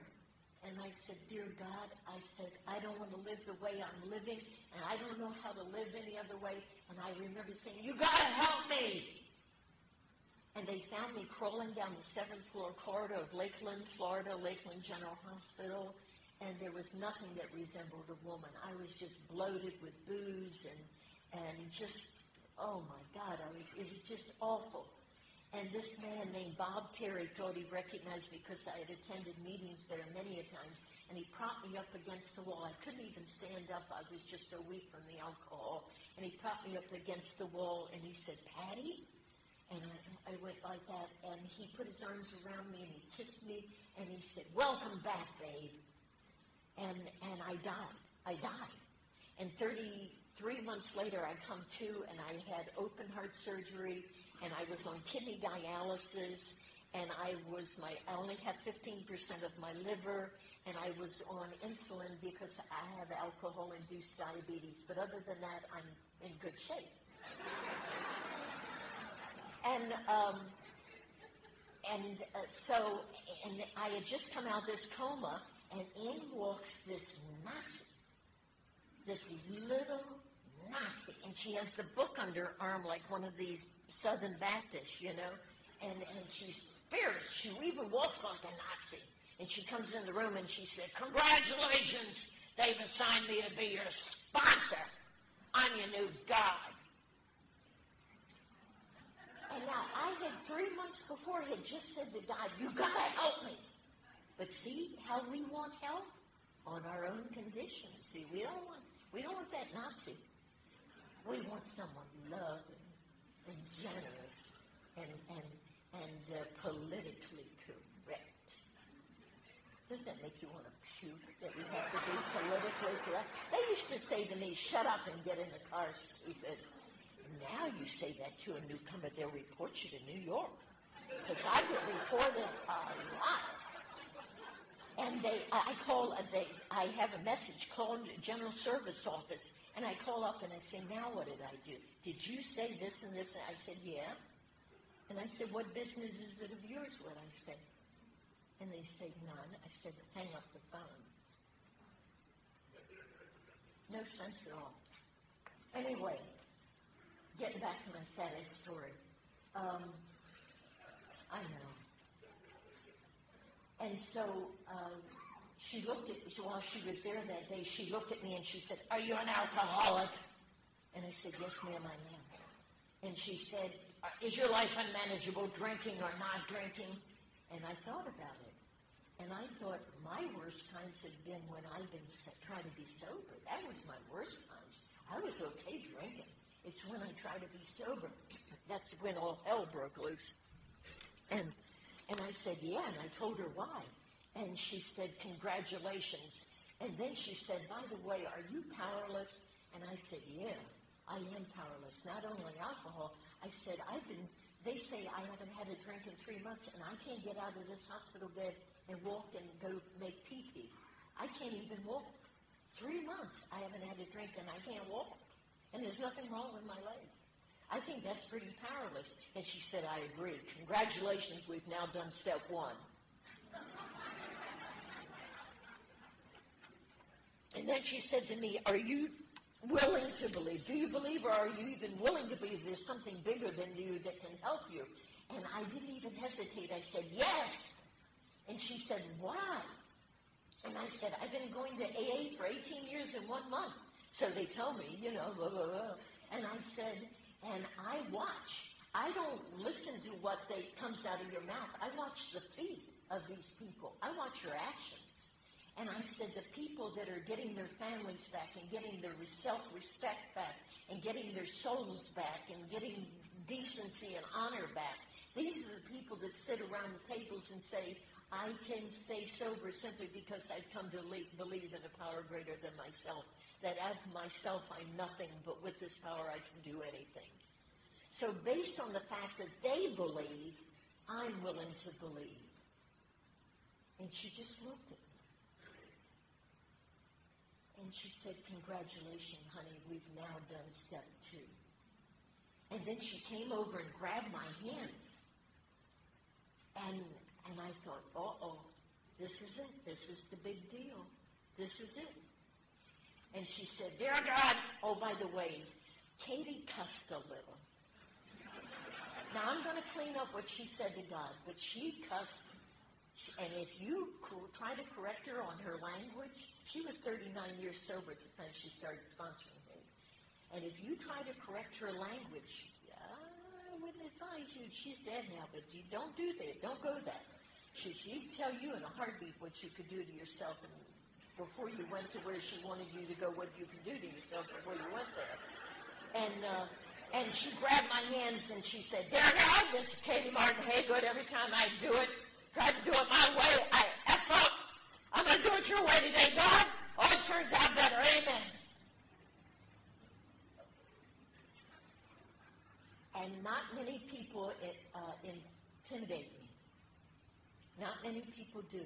And I said, Dear God, I said, I don't want to live the way I'm living, and I don't know how to live any other way. And I remember saying, You got to help me. And they found me crawling down the seventh floor corridor of Lakeland, Florida, Lakeland General Hospital, and there was nothing that resembled a woman. I was just bloated with booze and, and just, oh my God, I was, it was just awful. And this man named Bob Terry thought he recognized me because I had attended meetings there many a times. And he propped me up against the wall. I couldn't even stand up. I was just so weak from the alcohol. And he propped me up against the wall and he said, Patty? And I, I went like that. And he put his arms around me and he kissed me. And he said, welcome back, babe. And, and I died. I died. And 33 months later, I come to and I had open heart surgery and I was on kidney dialysis, and I was my I only had 15% of my liver, and I was on insulin because I have alcohol-induced diabetes. But other than that, I'm in good shape. and um, and uh, so, and I had just come out of this coma, and in walks this Nazi, this little Nazi, and she has the book under her arm like one of these Southern Baptists, you know, and, and she's fierce. She even walks like a Nazi. And she comes in the room and she said, Congratulations, they've assigned me to be your sponsor. I'm your new God. And now I had three months before had just said to God, You gotta help me. But see how we want help? On our own conditions. See, we don't want we don't want that Nazi. We want someone loving and generous and, and, and uh, politically correct. Doesn't that make you want to puke that we have to be politically correct? They used to say to me, shut up and get in the car, stupid. Now you say that to a newcomer, they'll report you to New York. Because I get reported a lot. And they, I call, they, I have a message called General Service Office, and I call up and I say, now what did I do? Did you say this and this? And I said, yeah. And I said, what business is it of yours, what I said? And they said, none. I said, hang up the phone. No sense at all. Anyway, getting back to my sad story. Um, I know. And so uh, she looked at me while she was there that day. She looked at me and she said, "Are you an alcoholic?" And I said, "Yes, ma'am, I am." And she said, uh, "Is your life unmanageable, drinking or not drinking?" And I thought about it, and I thought my worst times had been when I'd been trying to be sober. That was my worst times. I was okay drinking. It's when I try to be sober. (clears throat) That's when all hell broke loose. And and I said, yeah, and I told her why. And she said, congratulations. And then she said, by the way, are you powerless? And I said, yeah, I am powerless. Not only alcohol, I said, I've been, they say I haven't had a drink in three months and I can't get out of this hospital bed and walk and go make pee-pee. I can't even walk. Three months I haven't had a drink and I can't walk. And there's nothing wrong with my legs. I think that's pretty powerless. And she said, I agree. Congratulations, we've now done step one. And then she said to me, Are you willing to believe? Do you believe, or are you even willing to believe there's something bigger than you that can help you? And I didn't even hesitate. I said, Yes. And she said, Why? And I said, I've been going to AA for 18 years in one month. So they tell me, you know, blah, blah, blah. And I said, and I watch. I don't listen to what they, comes out of your mouth. I watch the feet of these people. I watch your actions. And I said the people that are getting their families back and getting their self-respect back and getting their souls back and getting decency and honor back, these are the people that sit around the tables and say, I can stay sober simply because I've come to believe in a power greater than myself that of myself I'm nothing, but with this power I can do anything. So based on the fact that they believe, I'm willing to believe. And she just looked at me. And she said, congratulations, honey, we've now done step two. And then she came over and grabbed my hands. And, and I thought, uh-oh, this is it. This is the big deal. This is it. And she said, Dear God, oh, by the way, Katie cussed a little. Now, I'm going to clean up what she said to God, but she cussed. And if you try to correct her on her language, she was 39 years sober at the time she started sponsoring me. And if you try to correct her language, I wouldn't fine. She, she's dead now, but you don't do that. Don't go that. She, she'd tell you in a heartbeat what you could do to yourself and before you went to where she wanted you to go, what you could do to yourself before you went there. And uh, and she grabbed my hands and she said, There now, this is Katie Martin Haygood. Every time I do it, try to do it my way, I F up. I'm going to do it your way today, God. Always turns out better. Amen. And not many people uh, intimidate me. Not many people do.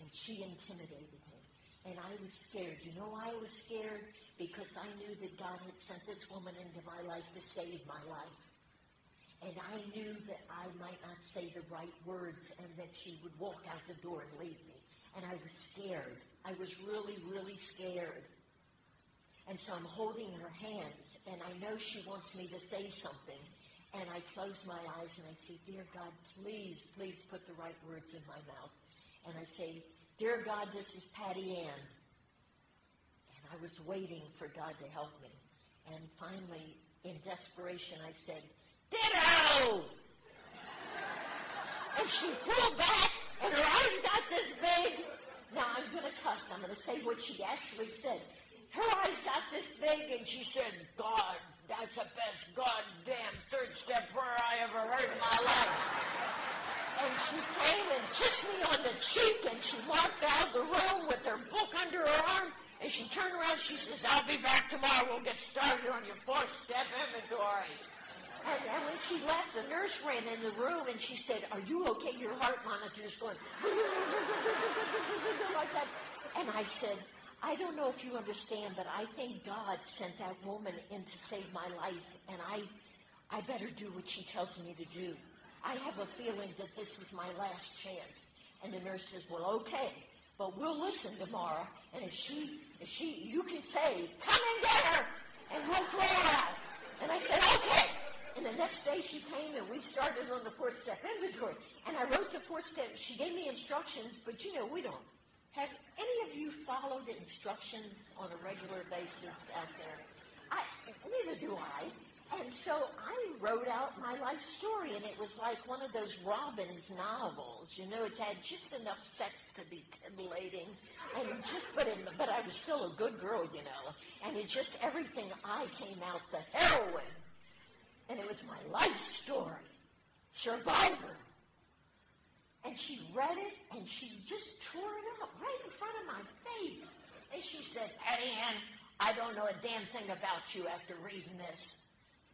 And she intimidated me. And I was scared. You know why I was scared? Because I knew that God had sent this woman into my life to save my life. And I knew that I might not say the right words and that she would walk out the door and leave me. And I was scared. I was really, really scared. And so I'm holding her hands, and I know she wants me to say something. And I close my eyes and I say, Dear God, please, please put the right words in my mouth. And I say, Dear God, this is Patty Ann. And I was waiting for God to help me. And finally, in desperation, I said, Ditto! and she pulled back, and her eyes got this big. Now, I'm going to cuss. I'm going to say what she actually said. Her eyes got this big, and she said, God, that's the best goddamn third step prayer I ever heard in my life. And she came and kissed me on the cheek, and she walked out of the room with her book under her arm, and she turned around, she says, I'll be back tomorrow. We'll get started on your four-step inventory. And, and when she left, the nurse ran in the room and she said, Are you okay? Your heart monitor is going (laughs) like that. And I said, I don't know if you understand, but I think God sent that woman in to save my life, and I, I better do what she tells me to do. I have a feeling that this is my last chance. And the nurse says, well, okay, but we'll listen tomorrow. And if she, if she, you can say, come and get her, and we'll throw her out. And I said, okay. And the next day she came and we started on the fourth step inventory. And I wrote the fourth step. She gave me instructions, but you know, we don't. Have any of you followed instructions on a regular basis out there? I, neither do I. And so I wrote out my life story, and it was like one of those Robbins novels. You know, it had just enough sex to be titillating, and just but in, but I was still a good girl, you know. And it just everything I came out the heroine and it was my life story. Survivor. And she read it, and she just tore it up right in front of my face. And she said, Patty Ann, I don't know a damn thing about you after reading this.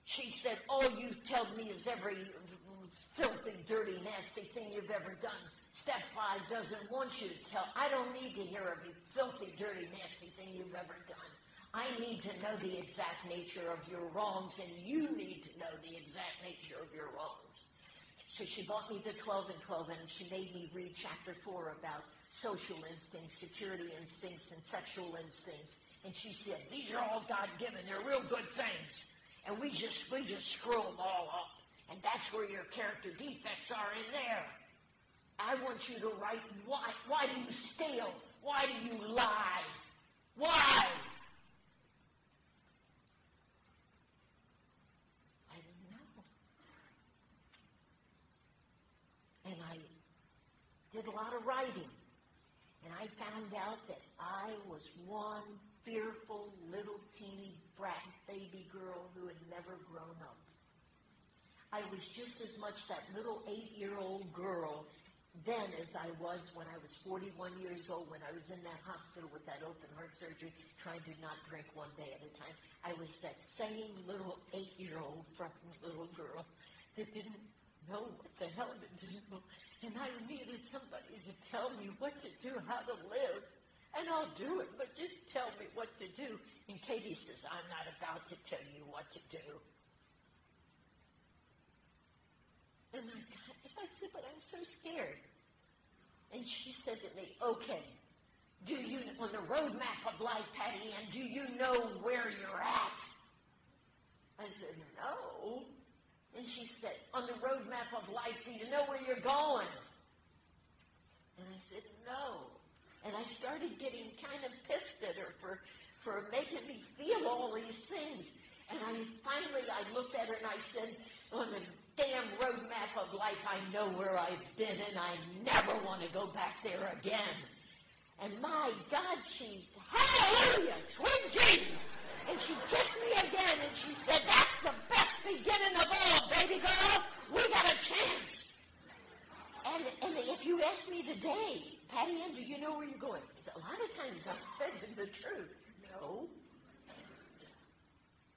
She said, all you've told me is every filthy, dirty, nasty thing you've ever done. Step five doesn't want you to tell. I don't need to hear every filthy, dirty, nasty thing you've ever done. I need to know the exact nature of your wrongs, and you need to know the exact nature of your wrongs. So she bought me the 12 and 12, and she made me read chapter 4 about social instincts, security instincts, and sexual instincts. And she said, these are all God-given. They're real good things. And we just, we just screw them all up. And that's where your character defects are in there. I want you to write, why, why do you steal? Why do you lie? Why? Did a lot of writing. And I found out that I was one fearful little teeny brat baby girl who had never grown up. I was just as much that little eight-year-old girl then as I was when I was 41 years old when I was in that hospital with that open heart surgery trying to not drink one day at a time. I was that same little eight-year-old frightened little girl that didn't know what the hell to do and I needed somebody to tell me what to do, how to live. And I'll do it, but just tell me what to do. And Katie says, I'm not about to tell you what to do. And I, I said, but I'm so scared. And she said to me, okay, do you, on the roadmap of life, Patty Ann, do you know where you're at? I said, no. And she said, on the roadmap of life, do you know where you're going? And I said, no. And I started getting kind of pissed at her for, for making me feel all these things. And I finally, I looked at her and I said, on the damn roadmap of life, I know where I've been, and I never want to go back there again. And my God, she's, hallelujah, sweet Jesus. And she kissed me again, and she said, that's the best beginning of all, baby girl. We got a chance. And, and if you ask me today, Patty Ann, do you know where you're going? Because a lot of times I'm (laughs) saying the truth. No.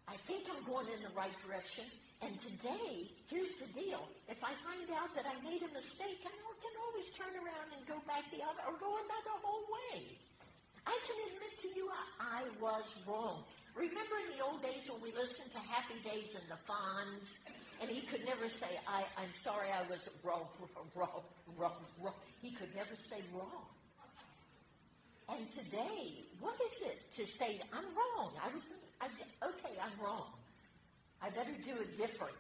I think I'm going in the right direction. And today, here's the deal. If I find out that I made a mistake, I can always turn around and go back the other, or go another whole way. I can admit to you I, I was wrong. Remember in the old days when we listened to Happy Days and the Fonz, and he could never say, I, I'm sorry I was (laughs) wrong, wrong, wrong, wrong. He could never say wrong. And today, what is it to say, I'm wrong? I was, I, okay, I'm wrong. I better do it different.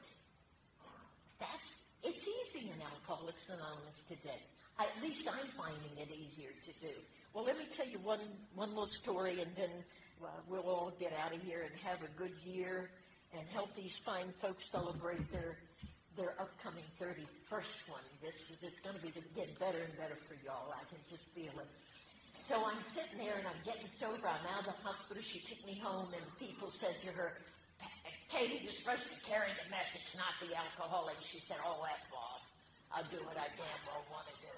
That's, it's easy in Alcoholics Anonymous today. At least I'm finding it easier to do. Well, let me tell you one, one little story, and then well, we'll all get out of here and have a good year and help these fine folks celebrate their their upcoming 31st one. This it's going to be getting better and better for y'all. I can just feel it. So I'm sitting there and I'm getting sober. I'm out of the hospital. She took me home, and people said to her, Katie, you're supposed to carry the message, not the alcoholic. She said, Oh, that's off. I'll do what I damn well want to do.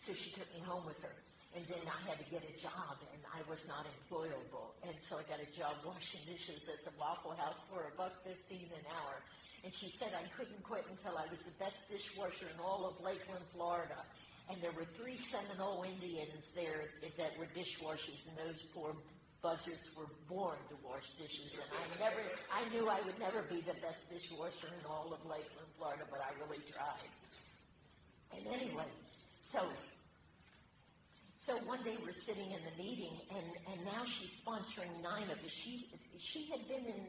So she took me home with her. And then I had to get a job, and I was not employable. And so I got a job washing dishes at the Waffle House for a buck fifteen an hour. And she said I couldn't quit until I was the best dishwasher in all of Lakeland, Florida. And there were three Seminole Indians there that were dishwashers, and those poor buzzards were born to wash dishes. And I never, I knew I would never be the best dishwasher in all of Lakeland, Florida, but I really tried. And anyway, so so one day we're sitting in the meeting, and, and now she's sponsoring nine of us. She, she had been in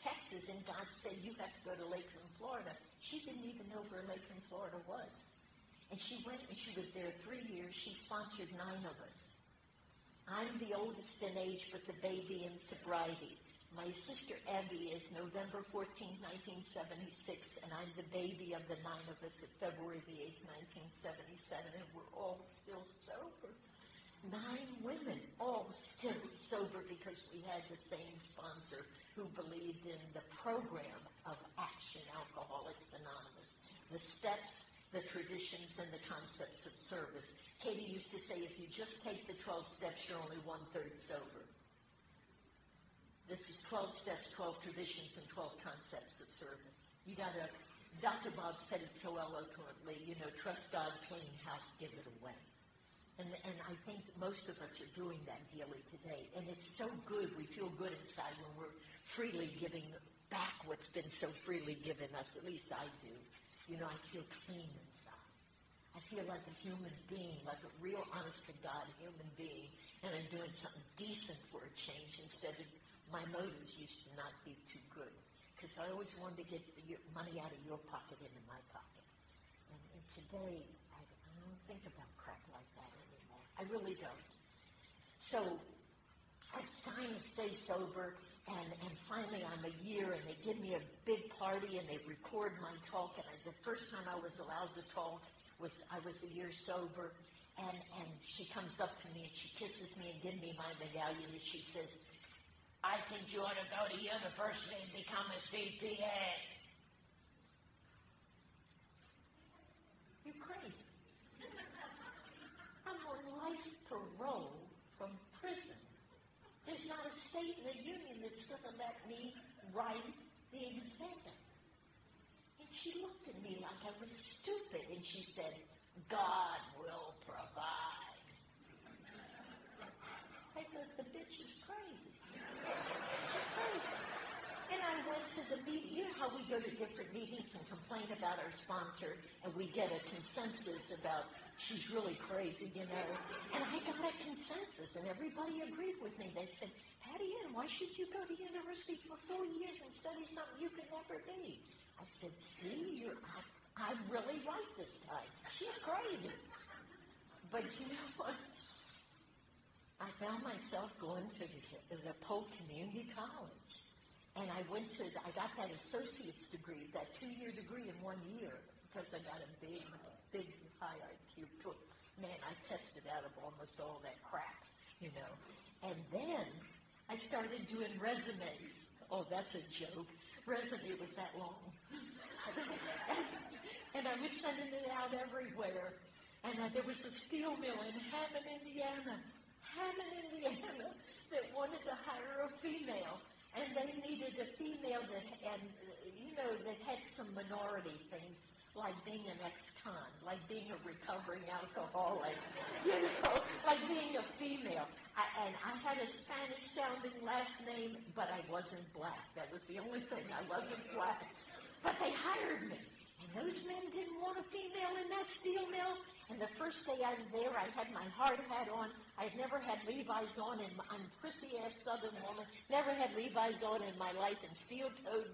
Texas, and God said, You have to go to Lakeland, Florida. She didn't even know where Lakeland, Florida was. And she went, and she was there three years. She sponsored nine of us. I'm the oldest in age, but the baby in sobriety. My sister Abby is November 14, 1976, and I'm the baby of the nine of us at February the 8th, 1977, and we're all still. Nine women, all still sober because we had the same sponsor who believed in the program of Action Alcoholics Anonymous, the steps, the traditions, and the concepts of service. Katie used to say, if you just take the 12 steps, you're only one third sober. This is 12 steps, 12 traditions, and 12 concepts of service. You got to, Dr. Bob said it so eloquently, you know, trust God, clean house, give it away. And, and I think most of us are doing that daily today. And it's so good. We feel good inside when we're freely giving back what's been so freely given us. At least I do. You know, I feel clean inside. I feel like a human being, like a real honest to God human being. And I'm doing something decent for a change instead of my motives used to not be too good because I always wanted to get money out of your pocket into my pocket. And, and today, I, don't think about crap like that. I really don't. So I was trying to stay sober, and, and finally I'm a year, and they give me a big party, and they record my talk. And I, the first time I was allowed to talk was I was a year sober, and, and she comes up to me and she kisses me and gives me my medallion, and she says, I think you ought to go to university and become a CPA. You're crazy. I'm on life parole from prison. Not a state in the union that's going to let me write the exam. And she looked at me like I was stupid, and she said, God will provide. I thought the bitch is crazy. She's crazy. And I went to the meeting. You know how we go to different meetings and complain about our sponsor, and we get a consensus about she's really crazy, you know. And I got a consensus, and everybody agreed with me. They said, Patty Ann, why should you go to university for four years and study something you could never be? I said, see, you're, I, I'm really right this time. She's crazy. But you know (laughs) what? I found myself going to the, the Polk Community College. And I went to, I got that associate's degree, that two-year degree in one year. because I got a big, big high IQ. Man, I tested out of almost all that crap, you know. And then I started doing resumes. Oh, that's a joke. Resume was that long. (laughs) and I was sending it out everywhere. And there was a steel mill in Hammond, Indiana. Hammond, Indiana, that wanted to hire a female. And they needed a female that, and you know, that had some minority things like being an ex-con, like being a recovering alcoholic, (laughs) you know, like being a female. I, and I had a Spanish-sounding last name, but I wasn't black. That was the only thing. I wasn't black. But they hired me. And those men didn't want a female in that steel mill. And the first day I was there, I had my hard hat on. I had never had Levi's on, and I'm a prissy-ass Southern woman. Never had Levi's on in my life, and steel-toed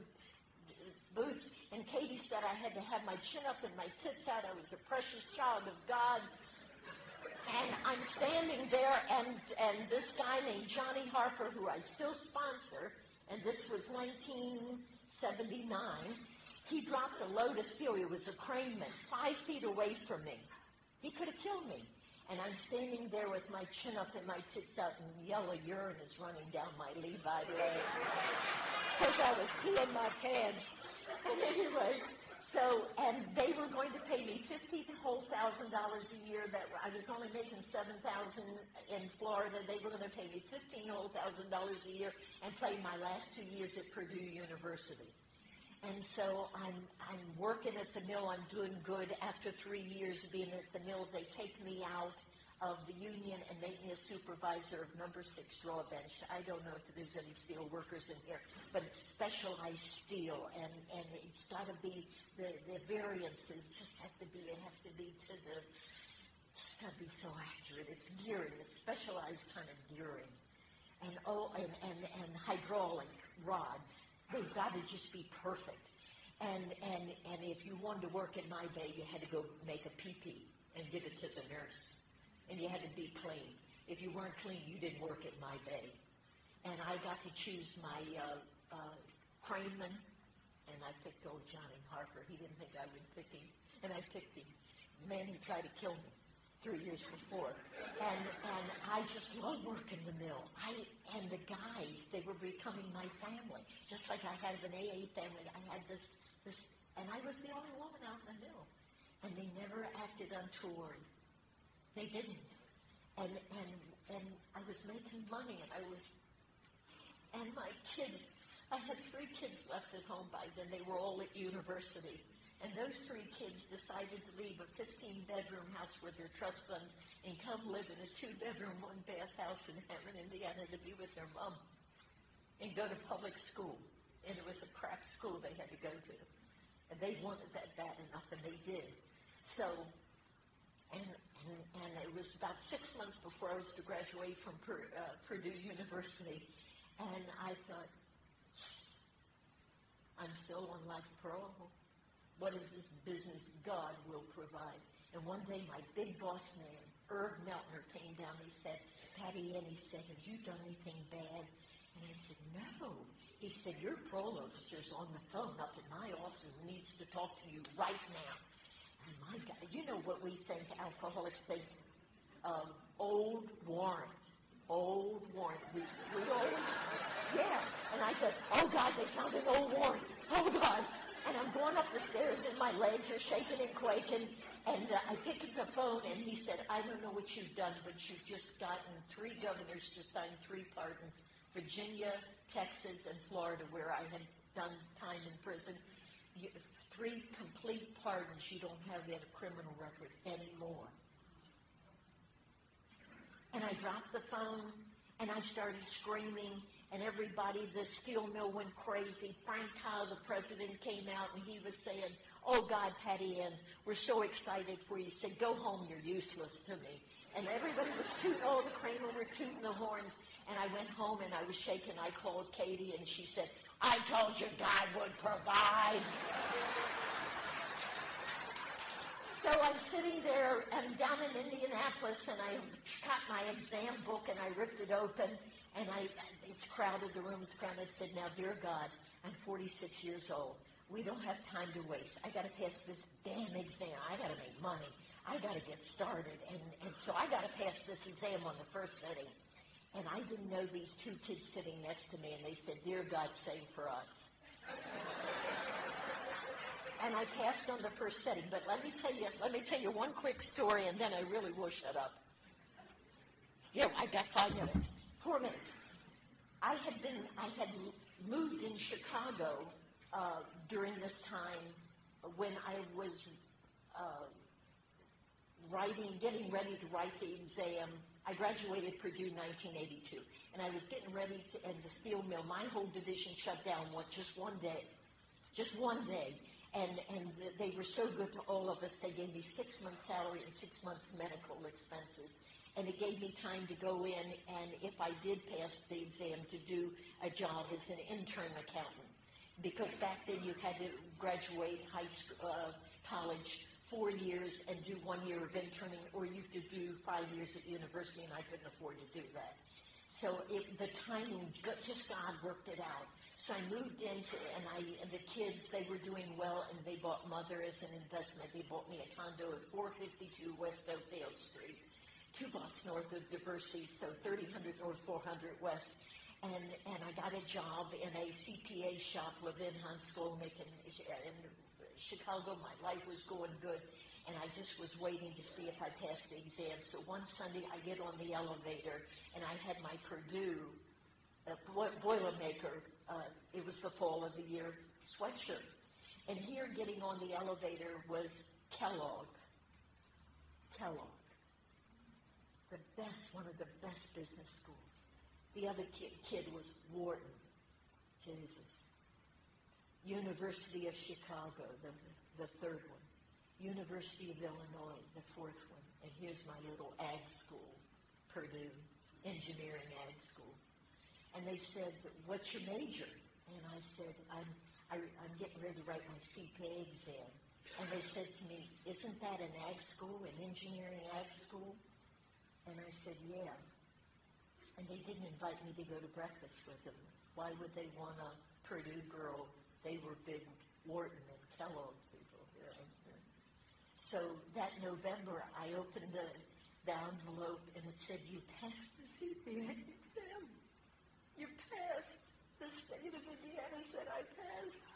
boots. And Katie said I had to have my chin up and my tits out. I was a precious child of God. And I'm standing there, and, and this guy named Johnny Harper, who I still sponsor, and this was 1979, he dropped a load of steel. He was a craneman, five feet away from me. He could have killed me. And I'm standing there with my chin up and my tits out, and yellow urine is running down my Levi leg. Because I was peeing my pants. And (laughs) anyway, so, and they were going to pay me fifty whole thousand dollars a year. That I was only making seven thousand in Florida. They were going to pay me fifteen whole thousand dollars a year and play my last two years at Purdue University. And so I'm I'm working at the mill. I'm doing good. After three years being at the mill, they take me out of the union and make me a supervisor of number six draw bench. I don't know if there's any steel workers in here, but it's specialized steel, and, and it's got to be, the, the variances just have to be, it has to be to the, just got to be so accurate. It's gearing, it's specialized kind of gearing. And, oh, and, and, and hydraulic rods, they've got to just be perfect. And, and, and if you wanted to work in my bay, you had to go make a pee-pee and give it to the nurse and you had to be clean. If you weren't clean, you didn't work at my bay. And I got to choose my uh, uh, craneman, and I picked old Johnny Harper. He didn't think I would pick him, and I picked him. Man he tried to kill me three years before. And and I just love working the mill. I and the guys, they were becoming my family. Just like I had an AA family, I had this this and I was the only woman out in the mill. And they never acted untoward. They didn't. And, and, and I was making money and I was, and my kids, I had three kids left at home by then. They were all at university. And those three kids decided to leave a 15-bedroom house with their trust funds and come live in a two-bedroom, one-bath house in Hammond, Indiana to be with their mom and go to public school. And it was a crap school they had to go to. And they wanted that bad enough, and they did. So, and and, and it was about six months before I was to graduate from per, uh, Purdue University. And I thought, I'm still on life parole. What is this business God will provide? And one day my big boss man, Irv Meltner, came down. And he said, Patty Ann, he said, have you done anything bad? And I said, no. He said, your parole officer's on the phone up in my office and needs to talk to you right now. And my God, you know what we think alcoholics think? Um, old warrant. Old warrant. We, we always, yeah. And I said, oh God, they found an old warrant. Oh God. And I'm going up the stairs and my legs are shaking and quaking. And uh, I pick up the phone and he said, I don't know what you've done, but you've just gotten three governors to sign three pardons. Virginia, Texas, and Florida, where I had done time in prison. You, three complete pardons, you don't have that criminal record anymore. And I dropped the phone and I started screaming and everybody, the steel mill went crazy. Frank Kyle, the president, came out and he was saying, oh God, Patty Ann, we're so excited for you. Said, go home, you're useless to me. And everybody was tooting, all the cranemen were tooting the horns. And I went home and I was shaking. I called Katie and she said, I told you God would provide. So I'm sitting there and down in Indianapolis, and I got my exam book and I ripped it open, and I it's crowded, the room's crowded. I said, "Now, dear God, I'm 46 years old. we don't have time to waste. I got to pass this damn exam. I got to make money. I got to get started. And, and so I got to pass this exam on the first sitting. And I didn't know these two kids sitting next to me, and they said, Dear God, save for us. And I passed on the first setting. But let me tell you, let me tell you one quick story, and then I really will shut up. Yeah, I got five minutes, four minutes. I had been, I had moved in Chicago uh, during this time when I was uh, writing, getting ready to write the exam. I graduated Purdue 1982, and I was getting ready to end the steel mill. My whole division shut down one, just one day, just one day, and and they were so good to all of us. They gave me six months' salary and six months' medical expenses, and it gave me time to go in and if I did pass the exam to do a job as an intern accountant because back then you had to graduate high school, uh, college four years and do one year of interning, or you could do five years at university, and I couldn't afford to do that. So it, the timing, just God worked it out. So I moved into, and I, and the kids, they were doing well, and they bought Mother as an investment. They bought me a condo at 452 West Oakdale Street, two blocks north of Diversey, so 3000 North 400 West and and I got a job in a CPA shop within Huntsville, making in Chicago. My life was going good, and I just was waiting to see if I passed the exam. So one Sunday, I get on the elevator, and I had my Purdue uh, Boilermaker. Uh, it was the fall of the year sweatshirt, and here, getting on the elevator was Kellogg. Kellogg, the best, one of the best business schools. The other kid, kid was Wharton. Jesus. University of Chicago, the, the third one. University of Illinois, the fourth one. And here's my little ag school, Purdue, engineering ag school. And they said, what's your major? And I said, I'm, I, i am getting ready to write my CPA exam. And they said to me, isn't that an ag school, an engineering ag school? And I said, yeah. And they didn't invite me to go to breakfast with them. Why would they want a Purdue girl? They were big Wharton and Kellogg people here. So that November, I opened the, the envelope and it said, you passed the CPA exam. Passed. The state of Indiana said I passed.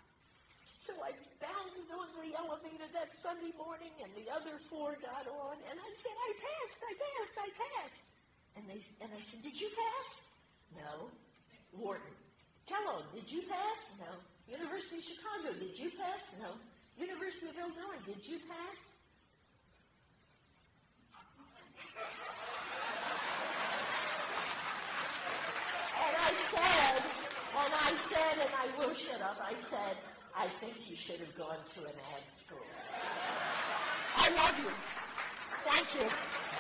So I bounded onto the elevator that Sunday morning, and the other four got on, and I said, I passed, I passed, I passed. And they and I said, Did you pass? No. Wharton. Kellogg, did you pass? No. University of Chicago, did you pass? No. University of Illinois, did you pass? and I said, and I said, and I will shut up, I said, I think you should have gone to an ag school. I love you. Thank you.